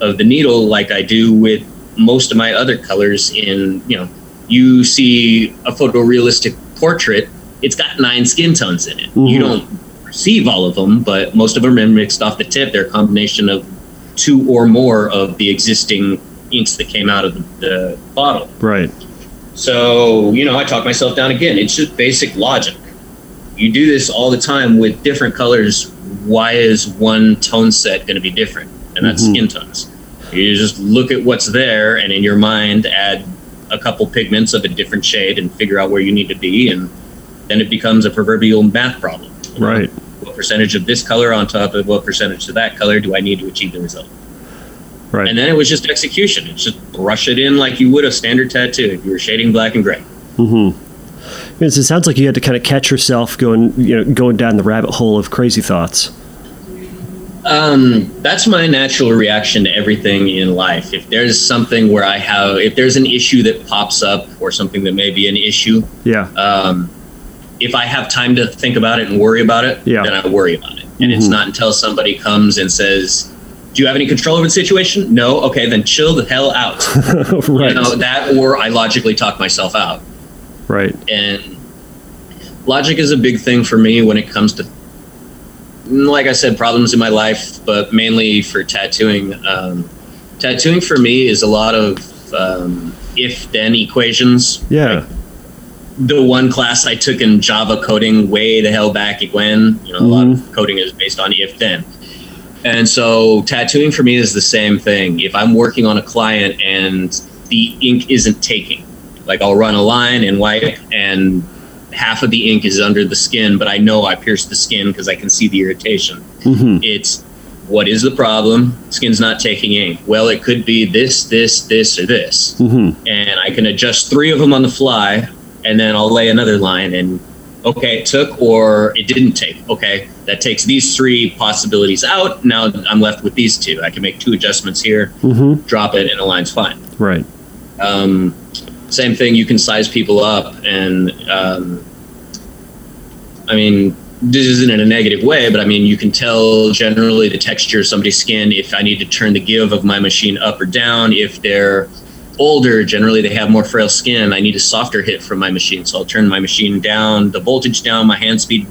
of the needle like I do with most of my other colors in, you know, you see a photorealistic portrait, it's got nine skin tones in it.
Mhm.
You don't perceive all of them, but most of them are mixed off the tip. They're a combination of two or more of the existing inks that came out of the, the bottle.
Right.
So, you know, I talk myself down again. It's just basic logic. You do this all the time with different colors. Why is one tone set going to be different? And that's
Mhm.
skin tones. You just look at what's there and in your mind add a couple pigments of a different shade and figure out where you need to be. And then it becomes a proverbial math problem. you know?
Right.
What percentage of this color on top of what percentage of that color do I need to achieve the result?
Right.
And then it was just execution. It's just brush it in like you would a standard tattoo. If you were shading black and gray.
Mm-hmm. It sounds like you had to kind of catch yourself going, you know, going down the rabbit hole of crazy thoughts.
Um, that's my natural reaction to everything in life. If there's something where I have, if there's an issue that pops up or something that may be an issue,
Yeah.
um, if I have time to think about it and worry about it,
Yeah.
then I worry about it. And it's
Mhm.
not until somebody comes and says, "Do you have any control over the situation?" No. Okay, then chill the hell out.
right.
You know that, or I logically talk myself out.
right.
and logic is a big thing for me when it comes to like I said, problems in my life, but mainly for tattooing. Um, tattooing for me is a lot of um, if-then equations.
Yeah.
Like, the one class I took in Java coding way the hell back when, you know, a lot of coding is based on if then. And so tattooing for me is the same thing. If I'm working on a client and the ink isn't taking, like I'll run a line and wipe and half of the ink is under the skin, but I know I pierced the skin because I can see the irritation. Mm-hmm. It's what is the problem? Skin's not taking ink. Well, it could be this, this, this, or this. Mm-hmm. And I can adjust three of them on the fly, and then I'll lay another line and okay, it took or it didn't take. Okay, that takes these three possibilities out. Now I'm left with these two. I can make two adjustments here, drop it, and line's fine.
Right.
Um, same thing, you can size people up, and um, I mean, this isn't in a negative way, but I mean, you can tell generally the texture of somebody's skin if I need to turn the give of my machine up or down. If they're older, generally they have more frail skin. I need a softer hit from my machine, so I'll turn my machine down, the voltage down, my hand speed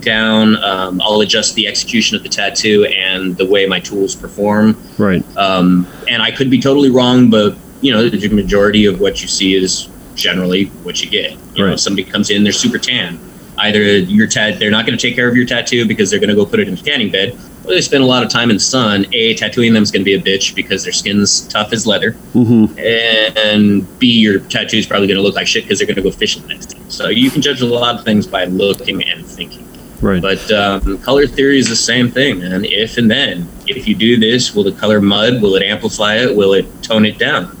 down. Um, I'll adjust the execution of the tattoo and the way my tools perform.
Right.
Um, and I could be totally wrong, but you know, the majority of what you see is generally what you get. You know,
Right.
somebody comes in, they're super tan. Either your tat, they're not going to take care of your tattoo because they're going to go put it in a tanning bed, they spend a lot of time in the sun. A, tattooing them is going to be a bitch because their skin's tough as leather,
Mm-hmm.
and B, your tattoo is probably going to look like shit because they're going to go fishing the next day. So you can judge a lot of things by looking and thinking.
Right.
But um, color theory is the same thing, man. If and then. If you do this, will the color mud? Will it amplify it? Will it tone it down?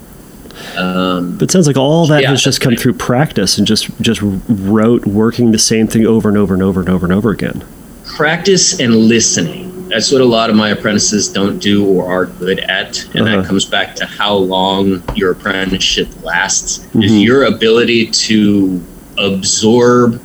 Um,
But it sounds like all that
Yeah,
has just come
right.
through practice and just just rote working the same thing over and over and over and over and over again.
practice and listening. That's what a lot of my apprentices don't do or are good at, and
Uh-huh.
that comes back to how long your apprenticeship lasts. Is
Mhm.
your ability to absorb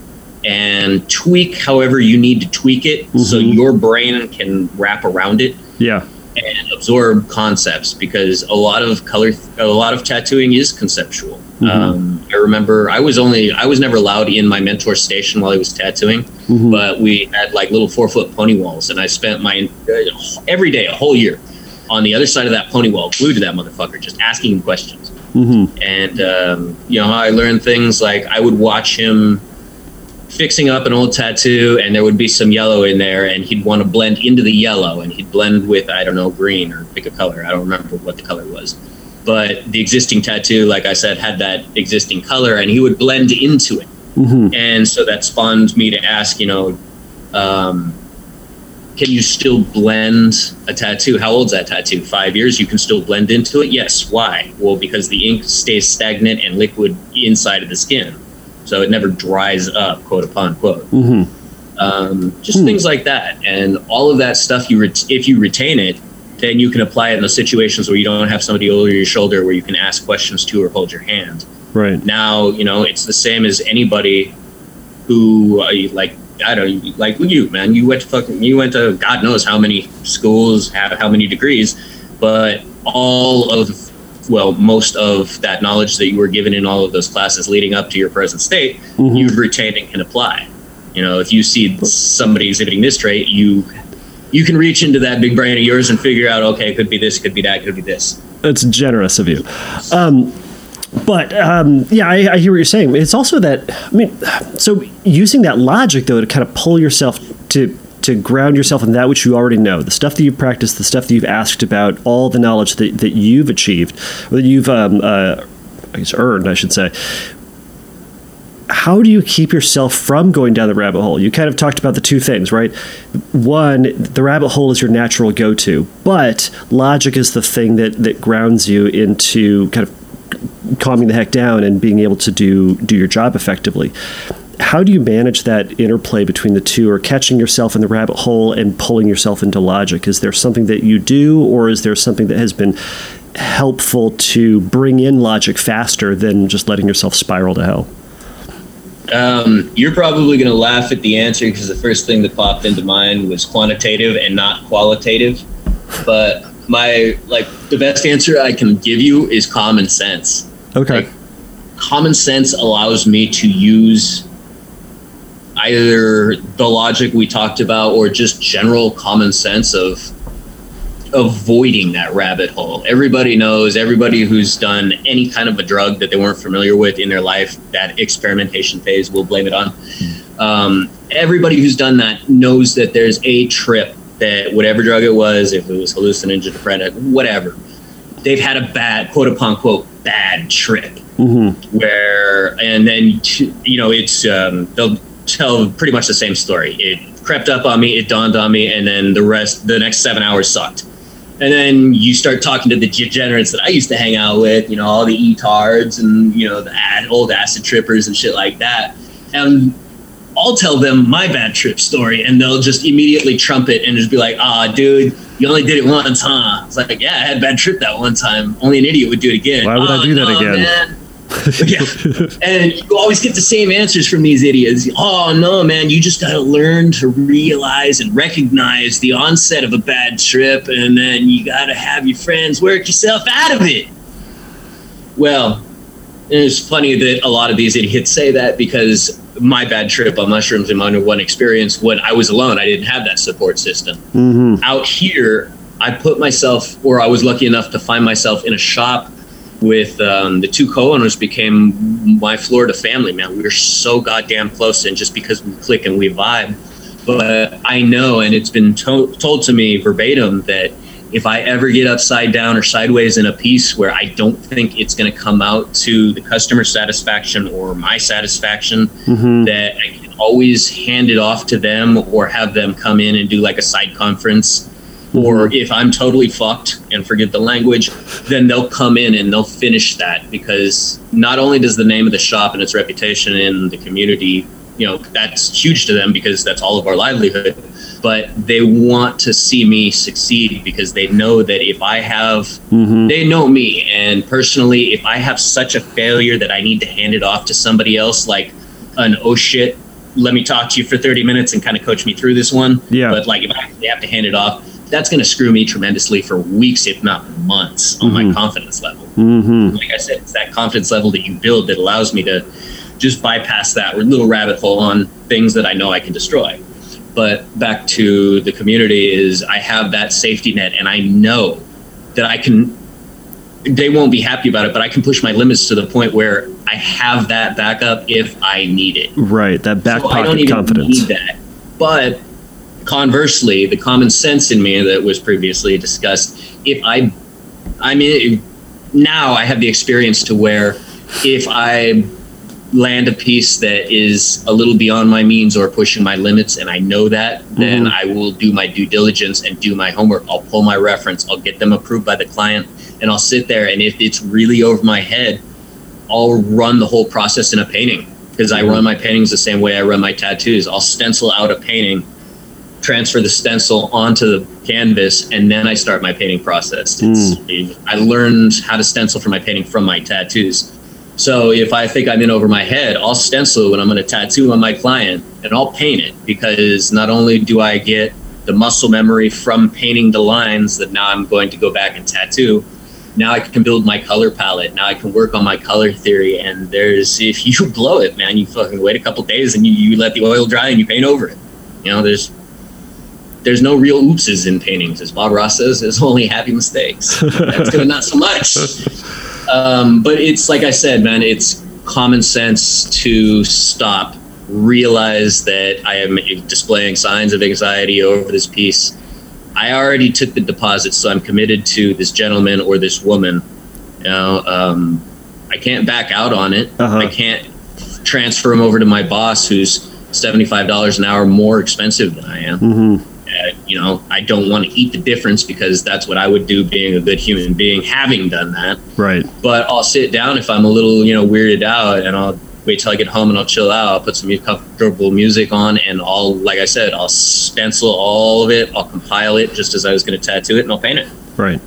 and tweak however you need to tweak it, so
Mhm.
your brain can wrap around it.
Yeah.
and absorb concepts because a lot of color a lot of tattooing is conceptual
Mhm.
um, i remember i was only i was never allowed in my mentor station while he was tattooing
Mhm.
but we had like little four foot pony walls and i spent my uh, every day a whole year on the other side of that pony wall glued to that motherfucker just asking him questions
hmm
and um, you know how I learned things like I would watch him fixing up an old tattoo, and there would be some yellow in there, and he'd want to blend into the yellow, and he'd blend with I don't know green or pick a color. I don't remember what the color was, but the existing tattoo, like I said, had that existing color, and he would blend into it,
hmm
and so that spawned me to ask, you know. Um, can you still blend a tattoo? How old's that tattoo? Five years? You can still blend into it? Yes. Why? Well, because the ink stays stagnant and liquid inside of the skin. So it never dries up, quote upon quote.
hmm
Um, just
Hmm.
things like that. And all of that stuff, you ret- if you retain it, then you can apply it in those situations where you don't have somebody over your shoulder where you can ask questions to or hold your hand
Right.
now you know it's the same as anybody who uh, like I don't like you man you went to fucking you went to God knows how many schools have how many degrees but all of well most of that knowledge that you were given in all of those classes leading up to your present state
Mhm.
you've retained and can apply you know if you see somebody exhibiting this trait you you can reach into that big brain of yours and figure out okay it could be this could be that could be this
That's generous of you. Um, but um, yeah, I, I hear what you're saying. It's also that I mean, so using that logic though to kind of pull yourself to to ground yourself in that which you already know, the stuff that you've practiced, the stuff that you've asked about, all the knowledge that, that you've achieved, that you've um, uh, I guess earned, I should say. How do you keep yourself from going down the rabbit hole? You kind of talked about the two things, right? One, the rabbit hole is your natural go to, but logic is the thing that, that grounds you into kind of calming the heck down and being able to do do your job effectively. How do you manage that interplay between the two, or catching yourself in the rabbit hole and pulling yourself into logic? Is there something that you do, or is there something that has been helpful to bring in logic faster than just letting yourself spiral to hell?
Um, you're probably going to laugh at the answer because the first thing that popped into mind was quantitative and not qualitative. But my like the best answer I can give you is common sense.
Okay.
Like, common sense allows me to use either the logic we talked about or just general common sense of avoiding that rabbit hole. Everybody knows, everybody who's done any kind of a drug that they weren't familiar with in their life, that experimentation phase, we'll blame it on. Um, everybody who's done that knows that there's a trip that whatever drug it was, if it was hallucinogen, whatever, they've had a bad, quote unquote, bad trip. Mm-hmm. Where, and then, you know, it's, um, they'll tell pretty much the same story. It crept up on me, it dawned on me, and then the rest, the next seven hours sucked and then you start talking to the degenerates that I used to hang out with, you know, all the etards and you know the ad, old acid trippers and shit like that. And I'll tell them my bad trip story, and they'll just immediately trumpet and just be like, "Ah, dude, you only did it once, huh?" It's like, "Yeah, I had a bad trip that one time. Only an idiot would do it again."
Why would oh, I do that no, again?
Man yeah. And you always get the same answers from these idiots. Oh, no, man, you just got to learn to realize and recognize the onset of a bad trip, and then you got to have your friends work yourself out of it. Well, it's funny that a lot of these idiots say that because my bad trip on mushrooms in my one experience, when I was alone, I didn't have that support system. Mm-hmm. Out here, I put myself, or I was lucky enough to find myself in a shop with um, the two co-owners became my Florida family. Man, we were so goddamn close, and just because we click and we vibe. But I know, and it's been to- told to me verbatim that if I ever get upside down or sideways in a piece where I don't think it's going to come out to the customer satisfaction or my satisfaction, mm-hmm. that I can always hand it off to them or have them come in and do like a side conference or if I'm totally fucked and forget the language, then they'll come in and they'll finish that because not only does the name of the shop and its reputation in the community, you know, that's huge to them because that's all of our livelihood, but they want to see me succeed because they know that if I have, mm-hmm. they know me. And personally, if I have such a failure that I need to hand it off to somebody else, like an oh shit, let me talk to you for 30 minutes and kind of coach me through this one.
Yeah.
But like if I have to hand it off, that's going to screw me tremendously for weeks, if not months, on mm-hmm. my confidence level. Mm-hmm. Like I said, it's that confidence level that you build that allows me to just bypass that little rabbit hole on things that I know I can destroy. But back to the community is I have that safety net, and I know that I can. They won't be happy about it, but I can push my limits to the point where I have that backup if I need it.
Right, that back so pocket I don't even confidence.
That, but conversely, the common sense in me that was previously discussed, if I, I mean, now I have the experience to where if I land a piece that is a little beyond my means or pushing my limits and I know that, mm-hmm. then I will do my due diligence and do my homework. I'll pull my reference, I'll get them approved by the client, and I'll sit there. And if it's really over my head, I'll run the whole process in a painting because I run my paintings the same way I run my tattoos. I'll stencil out a painting transfer the stencil onto the canvas, and then I start my painting process. Mm. I learned how to stencil for my painting from my tattoos. So if I think I'm in over my head, I'll stencil when I'm going to tattoo on my client, and I'll paint it because not only do I get the muscle memory from painting the lines that now I'm going to go back and tattoo. Now I can build my color palette. Now I can work on my color theory. And there's, if you blow it, man, you fucking wait a couple days and you, you let the oil dry and you paint over it. You know, there's there's no real oopses in paintings. As Bob Ross says, there's only happy mistakes. That's good, not so much. Um, but it's like I said, man, it's common sense to stop, realize that I am displaying signs of anxiety over this piece. I already took the deposit, so I'm committed to this gentleman or this woman. You know, um, I can't back out on it. Uh-huh. I can't transfer him over to my boss, who's seventy-five dollars an hour more expensive than I am. Mm-hmm you know, I don't want to eat the difference because that's what I would do being a good human being, having done that.
Right.
But I'll sit down if I'm a little, you know, weirded out and I'll wait till I get home and I'll chill out. I'll put some comfortable music on and I'll, like I said, I'll stencil all of it. I'll compile it just as I was going to tattoo it and I'll paint it.
Right.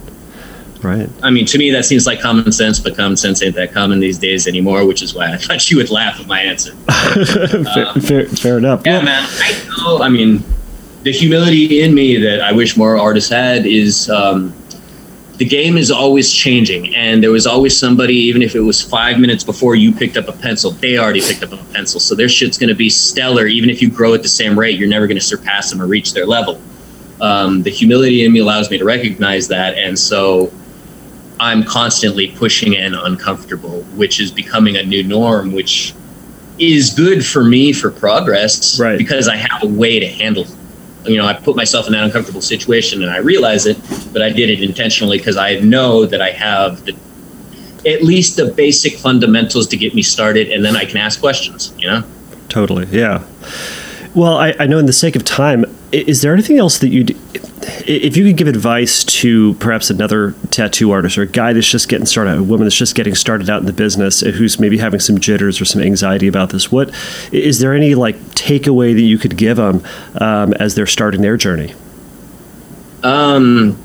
Right.
I mean, to me, that seems like common sense, but common sense ain't that common these days anymore, which is why I thought you would laugh at my answer.
fair, um, fair, fair, enough.
Yeah, man. I know. I mean, the humility in me that I wish more artists had is um, the game is always changing. And there was always somebody even if it was five minutes before you picked up a pencil they already picked up a pencil. So their shit's going to be stellar. Even if you grow at the same rate you're never going to surpass them or reach their level. Um, the humility in me allows me to recognize that. And so i'm constantly pushing and uncomfortable which is becoming a new norm which is good for me for progress
right.
because i have a way to handle you know, I put myself in that uncomfortable situation and I realize it, but I did it intentionally because I know that I have the at least the basic fundamentals to get me started, and then I can ask questions. You know.
Totally. Yeah. Well, I, I know in the sake of time, is there anything else that you if you could give advice to perhaps another tattoo artist or a guy that's just getting started, a woman that's just getting started out in the business, uh, who's maybe having some jitters or some anxiety about this, what is there any like takeaway that you could give them um, as they're starting their journey?
Um,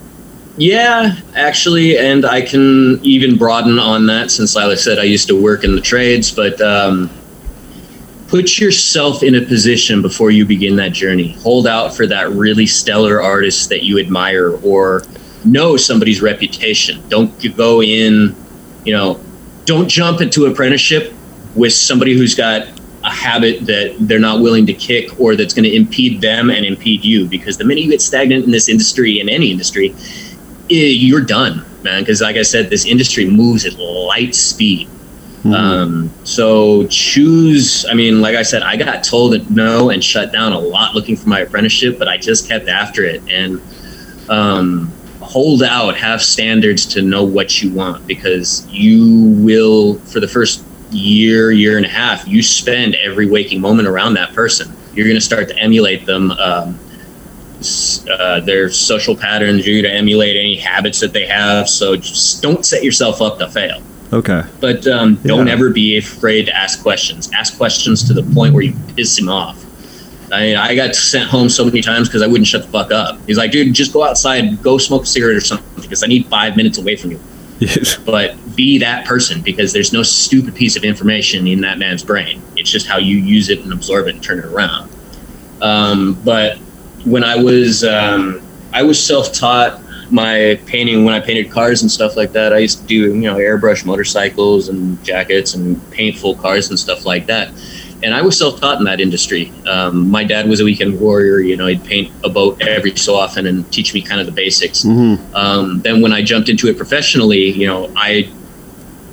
yeah, actually, and I can even broaden on that since, like I said, I used to work in the trades, but. Um, put yourself in a position before you begin that journey. Hold out for that really stellar artist that you admire or know somebody's reputation. Don't go in, you know, don't jump into apprenticeship with somebody who's got a habit that they're not willing to kick or that's going to impede them and impede you because the minute you get stagnant in this industry in any industry eh, you're done man because like i said this industry moves at light speed Mm-hmm. Um, so choose. I mean, like I said, I got told no and shut down a lot looking for my apprenticeship, but I just kept after it and um, hold out, have standards to know what you want because you will, for the first year, year and a half, you spend every waking moment around that person. You're going to start to emulate them. Um, uh, their social patterns. You're going to emulate any habits that they have. So just don't set yourself up to fail.
Okay.
But um, don't ever be afraid to ask questions. Ask questions to the point where you piss him off. I, I got sent home so many times because I wouldn't shut the fuck up. He's like, dude, just go outside, go smoke a cigarette or something because I need five minutes away from you. Yes. But be that person because there's no stupid piece of information in that man's brain. It's just how you use it and absorb it and turn it around. Um, but when I was um, I was self taught my painting when I painted cars and stuff like that. I used to do you know airbrush motorcycles and jackets and paint full cars and stuff like that. And I was self-taught in that industry. Um, my dad was a weekend warrior. You know, he'd paint a boat every so often and teach me kind of the basics. Mm-hmm. Um, then when I jumped into it professionally, you know, I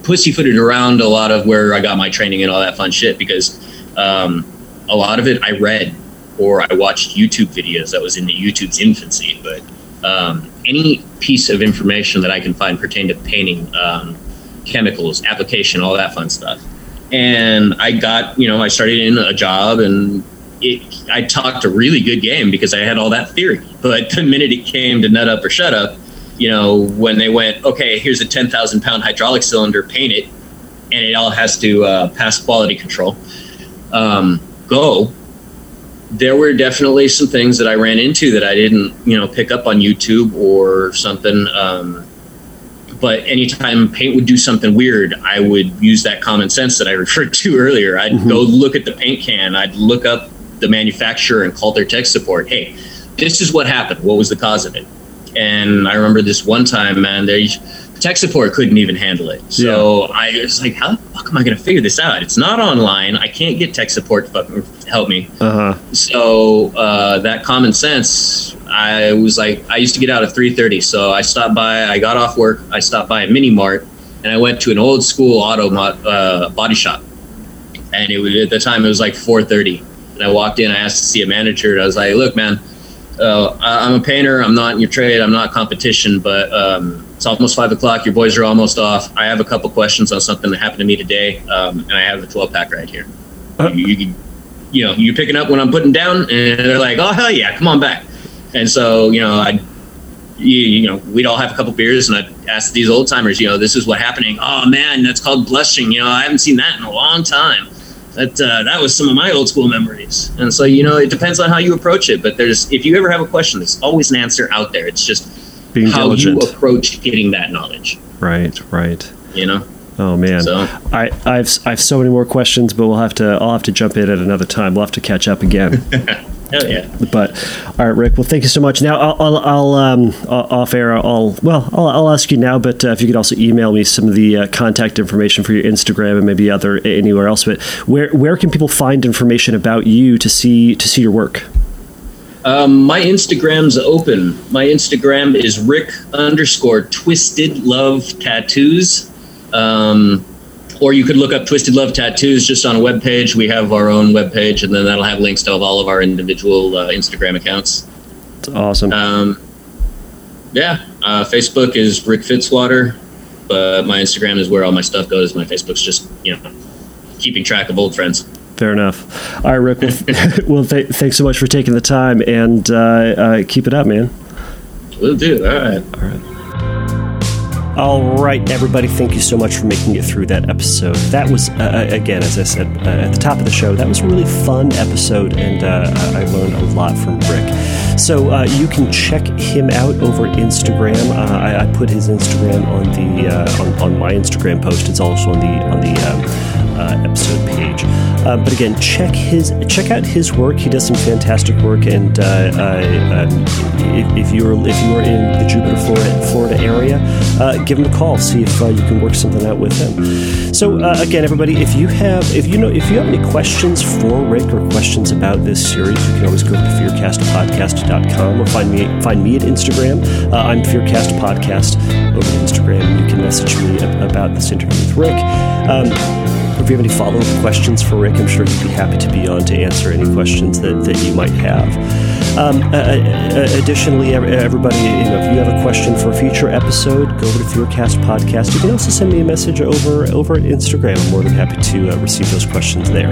pussyfooted around a lot of where I got my training and all that fun shit because um, a lot of it I read or I watched YouTube videos that was in the YouTube's infancy. But um, any piece of information that I can find pertaining to painting, um, chemicals, application, all that fun stuff. And I got, you know, I started in a job and it, I talked a really good game because I had all that theory. But the minute it came to nut up or shut up, you know, when they went, okay, here's a 10,000 pound hydraulic cylinder, paint it, and it all has to uh, pass quality control, um, go there were definitely some things that I ran into that I didn't, you know, pick up on YouTube or something. Um, but anytime paint would do something weird, I would use that common sense that I referred to earlier. I'd mm-hmm. go look at the paint can. I'd look up the manufacturer and call their tech support. Hey, this is what happened. What was the cause of it? And I remember this one time, man, they tech support couldn't even handle it. So yeah. I was like, how the fuck am I going to figure this out? It's not online. I can't get tech support to fucking help me. Uh-huh. So uh, that common sense, I was like, I used to get out at 3.30. So I stopped by, I got off work, I stopped by a mini mart, and I went to an old school auto uh, body shop. And it was, at the time, it was like 4.30. And I walked in, I asked to see a manager, and I was like, look, man, uh, I'm a painter. I'm not in your trade. I'm not competition, but um, it's almost five o'clock. Your boys are almost off. I have a couple questions on something that happened to me today, um, and I have a 12 pack right here. Uh, you, you, you, know, you picking up when I'm putting down, and they're like, "Oh hell yeah, come on back." And so, you know, I, you, you know, we'd all have a couple beers, and I'd ask these old timers, you know, this is what happening. Oh man, that's called blushing. You know, I haven't seen that in a long time that uh, that was some of my old school memories. And so you know, it depends on how you approach it. But there's if you ever have a question, there's always an answer out there. It's just Being how diligent. you approach getting that knowledge.
Right, right.
You know.
Oh man, so. I I've I have so many more questions, but we'll have to I'll have to jump in at another time. We'll have to catch up again.
Hell yeah.
But all right, Rick. Well, thank you so much. Now I'll, I'll, I'll um, off air. I'll well, I'll, I'll ask you now. But uh, if you could also email me some of the uh, contact information for your Instagram and maybe other anywhere else. But where where can people find information about you to see to see your work?
Um, my Instagram's open. My Instagram is Rick underscore Twisted Love Tattoos. Um, or you could look up Twisted Love Tattoos just on a web page. We have our own web page, and then that'll have links to all of our individual uh, Instagram accounts.
That's awesome.
Um, yeah, uh, Facebook is Rick Fitzwater, but my Instagram is where all my stuff goes. My Facebook's just you know keeping track of old friends.
Fair enough. All right, Rick. Well, well th- thanks so much for taking the time, and uh, uh, keep it up, man.
We'll do. All right.
All right. All right, everybody, thank you so much for making it through that episode. That was, uh, uh again, as I said uh, at the top of the show, that was a really fun episode, and uh, I learned a lot from Rick. So uh, you can check him out over Instagram. Uh, I, I, put his Instagram on the on, on, my Instagram post. It's also on the on the um, episode page. Um, but again, check his check out his work. He does some fantastic work, and um, if, if, you're if you are in the Jupiter, Florida, Florida area give him a call, see if uh, you can work something out with him. So uh, again, everybody, if you have if you know if you have any questions for Rick or questions about this series, you can always go to fearcastpodcast.com or find me find me at Instagram. Uh, I'm Fearcast Podcast over Instagram. You can message me about this interview with Rick. Um, if you have any follow up questions for Rick, I'm sure he'd be happy to be on to answer any questions that, that you might have. Um, uh, additionally, everybody, you know, if you have a question for a future episode, go over to Fearcast Podcast. You can also send me a message over over at Instagram. I'm more than happy to uh, receive those questions there.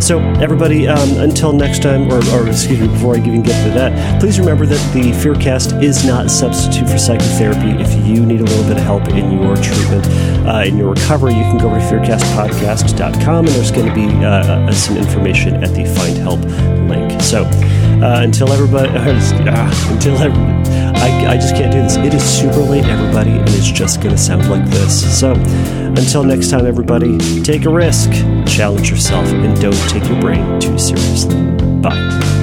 So, everybody, um, until next time, or, or, excuse me, before I even get to that, please remember that the Fearcast is not a substitute for psychotherapy. If you need a little bit of help in your treatment, uh, in your recovery, you can go over to fearcastpodcast.com, and there's going to be uh, uh, some information at the Find Help link. So, uh, until everybody, uh, until everybody, I, I just can't do this. It is super late, everybody, and it's just going to sound like this. So, until next time, everybody, take a risk, challenge yourself, and don't take your brain too seriously. Bye.